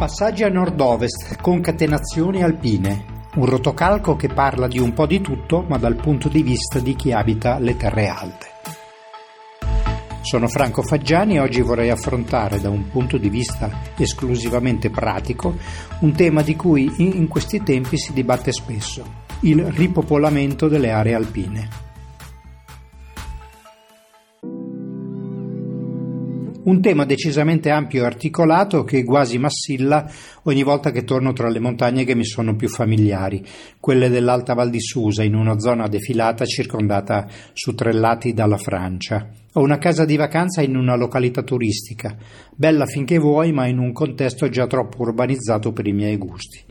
Passaggi a nord-ovest, concatenazioni alpine. Un rotocalco che parla di un po' di tutto, ma dal punto di vista di chi abita le terre alte. Sono Franco Faggiani e oggi vorrei affrontare da un punto di vista esclusivamente pratico un tema di cui in questi tempi si dibatte spesso, il ripopolamento delle aree alpine. Un tema decisamente ampio e articolato che quasi massilla ogni volta che torno tra le montagne che mi sono più familiari, quelle dell'Alta Val di Susa, in una zona defilata circondata su tre lati dalla Francia. Ho una casa di vacanza in una località turistica, bella finché vuoi, ma in un contesto già troppo urbanizzato per i miei gusti.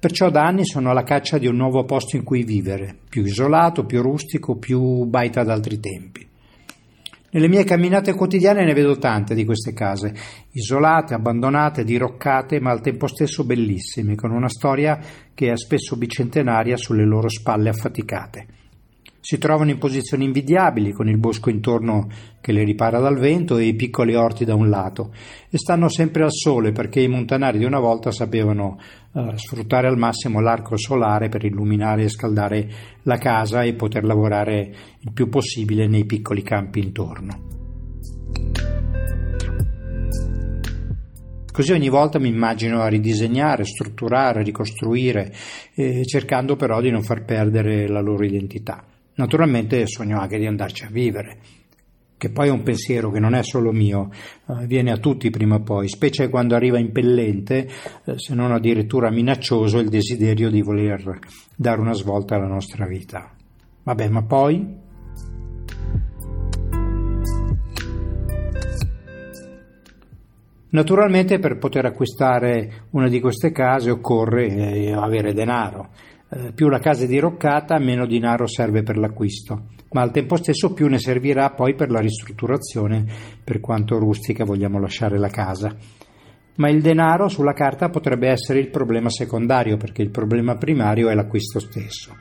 Perciò da anni sono alla caccia di un nuovo posto in cui vivere, più isolato, più rustico, più baita d'altri tempi. Nelle mie camminate quotidiane ne vedo tante di queste case, isolate, abbandonate, diroccate, ma al tempo stesso bellissime, con una storia che è spesso bicentenaria sulle loro spalle affaticate. Si trovano in posizioni invidiabili, con il bosco intorno che le ripara dal vento e i piccoli orti da un lato, e stanno sempre al sole perché i montanari di una volta sapevano uh, sfruttare al massimo l'arco solare per illuminare e scaldare la casa e poter lavorare il più possibile nei piccoli campi intorno. Così ogni volta mi immagino a ridisegnare, strutturare, ricostruire, eh, cercando però di non far perdere la loro identità. Naturalmente sogno anche di andarci a vivere, che poi è un pensiero che non è solo mio, eh, viene a tutti prima o poi, specie quando arriva impellente, eh, se non addirittura minaccioso, il desiderio di voler dare una svolta alla nostra vita. Vabbè, ma poi Naturalmente per poter acquistare una di queste case occorre eh, avere denaro eh, più la casa è diroccata, meno denaro serve per l'acquisto, ma al tempo stesso più ne servirà poi per la ristrutturazione, per quanto rustica vogliamo lasciare la casa. Ma il denaro sulla carta potrebbe essere il problema secondario, perché il problema primario è l'acquisto stesso.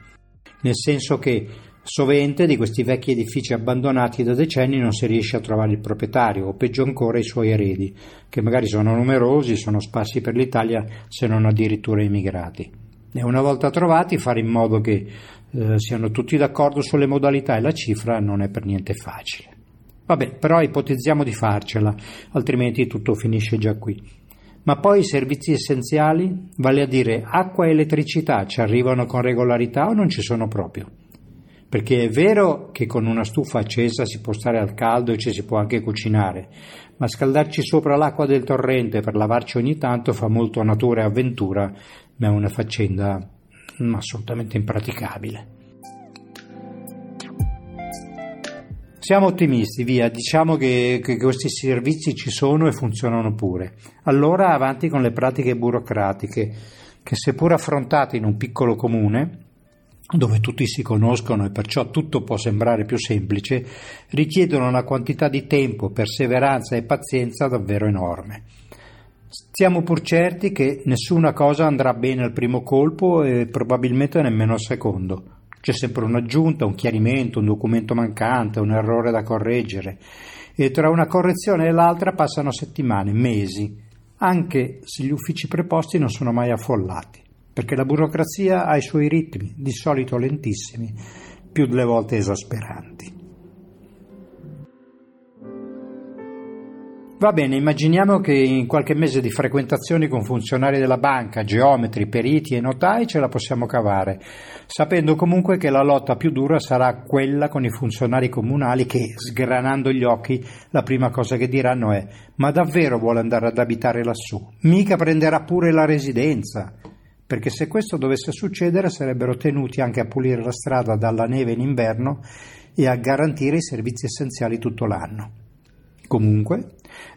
Nel senso che sovente di questi vecchi edifici abbandonati da decenni non si riesce a trovare il proprietario, o peggio ancora i suoi eredi, che magari sono numerosi, sono sparsi per l'Italia, se non addirittura immigrati e una volta trovati fare in modo che eh, siano tutti d'accordo sulle modalità e la cifra non è per niente facile. Vabbè, però ipotizziamo di farcela, altrimenti tutto finisce già qui. Ma poi i servizi essenziali, vale a dire acqua e elettricità, ci arrivano con regolarità o non ci sono proprio? Perché è vero che con una stufa accesa si può stare al caldo e ci si può anche cucinare, ma scaldarci sopra l'acqua del torrente per lavarci ogni tanto fa molto natura e avventura ma è una faccenda assolutamente impraticabile. Siamo ottimisti, via, diciamo che, che, questi servizi ci sono e funzionano pure. Allora avanti con le pratiche burocratiche, che seppur affrontate in un piccolo comune, dove tutti si conoscono e perciò tutto può sembrare più semplice, richiedono una quantità di tempo, perseveranza e pazienza davvero enorme. Stiamo pur certi che nessuna cosa andrà bene al primo colpo e probabilmente nemmeno al secondo. C'è sempre un'aggiunta, un chiarimento, un documento mancante, un errore da correggere e tra una correzione e l'altra passano settimane, mesi, anche se gli uffici preposti non sono mai affollati, perché la burocrazia ha i suoi ritmi, di solito lentissimi, più delle volte esasperanti. Va bene, immaginiamo che in qualche mese di frequentazioni con funzionari della banca, geometri, periti e notai ce la possiamo cavare, sapendo comunque che la lotta più dura sarà quella con i funzionari comunali che, sgranando gli occhi, la prima cosa che diranno è ma davvero vuole andare ad abitare lassù? Mica prenderà pure la residenza? Perché se questo dovesse succedere sarebbero tenuti anche a pulire la strada dalla neve in inverno e a garantire i servizi essenziali tutto l'anno. Comunque,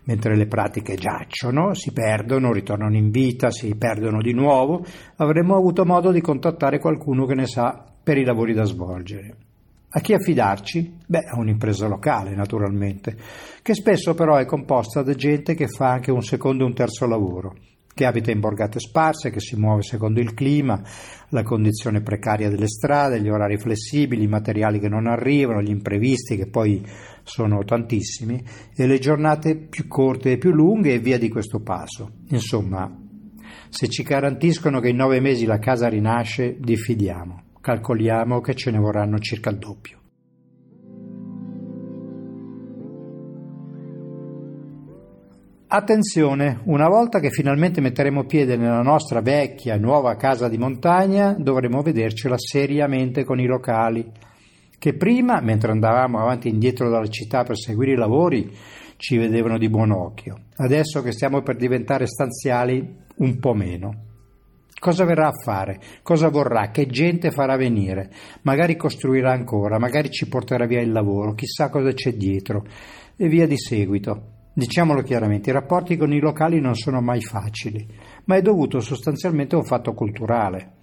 mentre le pratiche giacciono, si perdono, ritornano in vita, si perdono di nuovo, avremmo avuto modo di contattare qualcuno che ne sa per i lavori da svolgere. A chi affidarci? Beh, a un'impresa locale, naturalmente, che spesso però è composta da gente che fa anche un secondo e un terzo lavoro che abita in borgate sparse, che si muove secondo il clima, la condizione precaria delle strade, gli orari flessibili, i materiali che non arrivano, gli imprevisti che poi sono tantissimi, e le giornate più corte e più lunghe e via di questo passo. Insomma, Se ci garantiscono che in nove mesi la casa rinasce, diffidiamo. Calcoliamo che ce ne vorranno circa il doppio. Attenzione, una volta che finalmente metteremo piede nella nostra vecchia nuova casa di montagna, dovremo vedercela seriamente con i locali, che prima, mentre andavamo avanti e indietro dalla città per seguire i lavori, ci vedevano di buon occhio. Adesso che stiamo per diventare stanziali, un po' meno. Cosa verrà a fare? Cosa vorrà? Che gente farà venire? Magari costruirà ancora, magari ci porterà via il lavoro, chissà cosa c'è dietro, e via di seguito. Diciamolo chiaramente, i rapporti con i locali non sono mai facili, ma è dovuto sostanzialmente a un fatto culturale.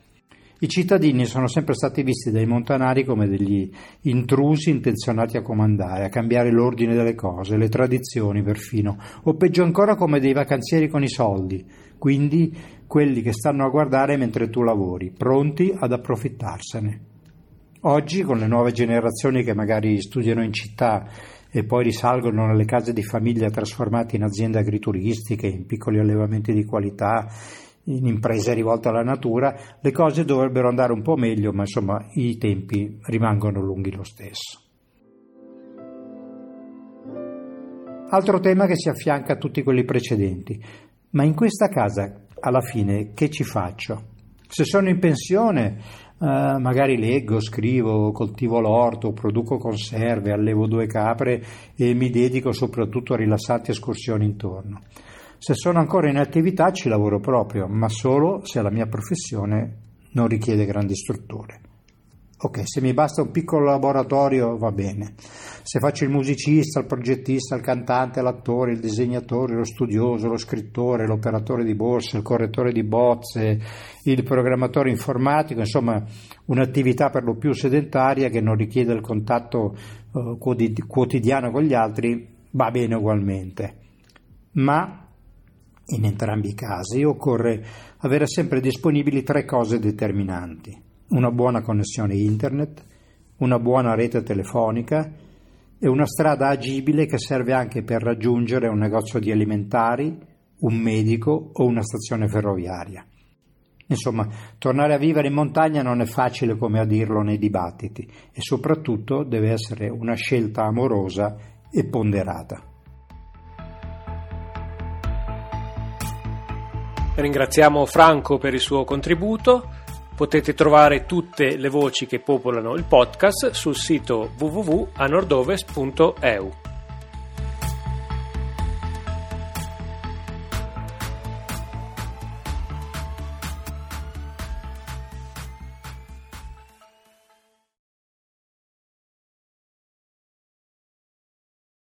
I cittadini sono sempre stati visti dai montanari come degli intrusi intenzionati a comandare, a cambiare l'ordine delle cose, le tradizioni perfino, o peggio ancora come dei vacanzieri con i soldi, quindi quelli che stanno a guardare mentre tu lavori, pronti ad approfittarsene. Oggi, con le nuove generazioni che magari studiano in città e poi risalgono nelle case di famiglia trasformate in aziende agrituristiche, in piccoli allevamenti di qualità, in imprese rivolte alla natura, le cose dovrebbero andare un po' meglio, ma insomma i tempi rimangono lunghi lo stesso. Altro tema che si affianca a tutti quelli precedenti. Ma in questa casa, alla fine, che ci faccio? Se sono in pensione, Uh, magari leggo, scrivo, coltivo l'orto, produco conserve, allevo due capre e mi dedico soprattutto a rilassanti escursioni intorno. Se sono ancora in attività ci lavoro proprio, ma solo se la mia professione non richiede grandi strutture. Ok, se mi basta un piccolo laboratorio va bene. Se faccio il musicista, il progettista, il cantante, l'attore, il disegnatore, lo studioso, lo scrittore, l'operatore di borse, il correttore di bozze, il programmatore informatico, insomma un'attività per lo più sedentaria che non richiede il contatto uh, quotidiano con gli altri, va bene ugualmente. Ma in entrambi i casi occorre avere sempre disponibili tre cose determinanti una buona connessione internet, una buona rete telefonica e una strada agibile che serve anche per raggiungere un negozio di alimentari, un medico o una stazione ferroviaria. Insomma, tornare a vivere in montagna non è facile come a dirlo nei dibattiti e soprattutto deve essere una scelta amorosa e ponderata. Ringraziamo Franco per il suo contributo. Potete trovare tutte le voci che popolano il podcast sul sito www.anordovest.eu.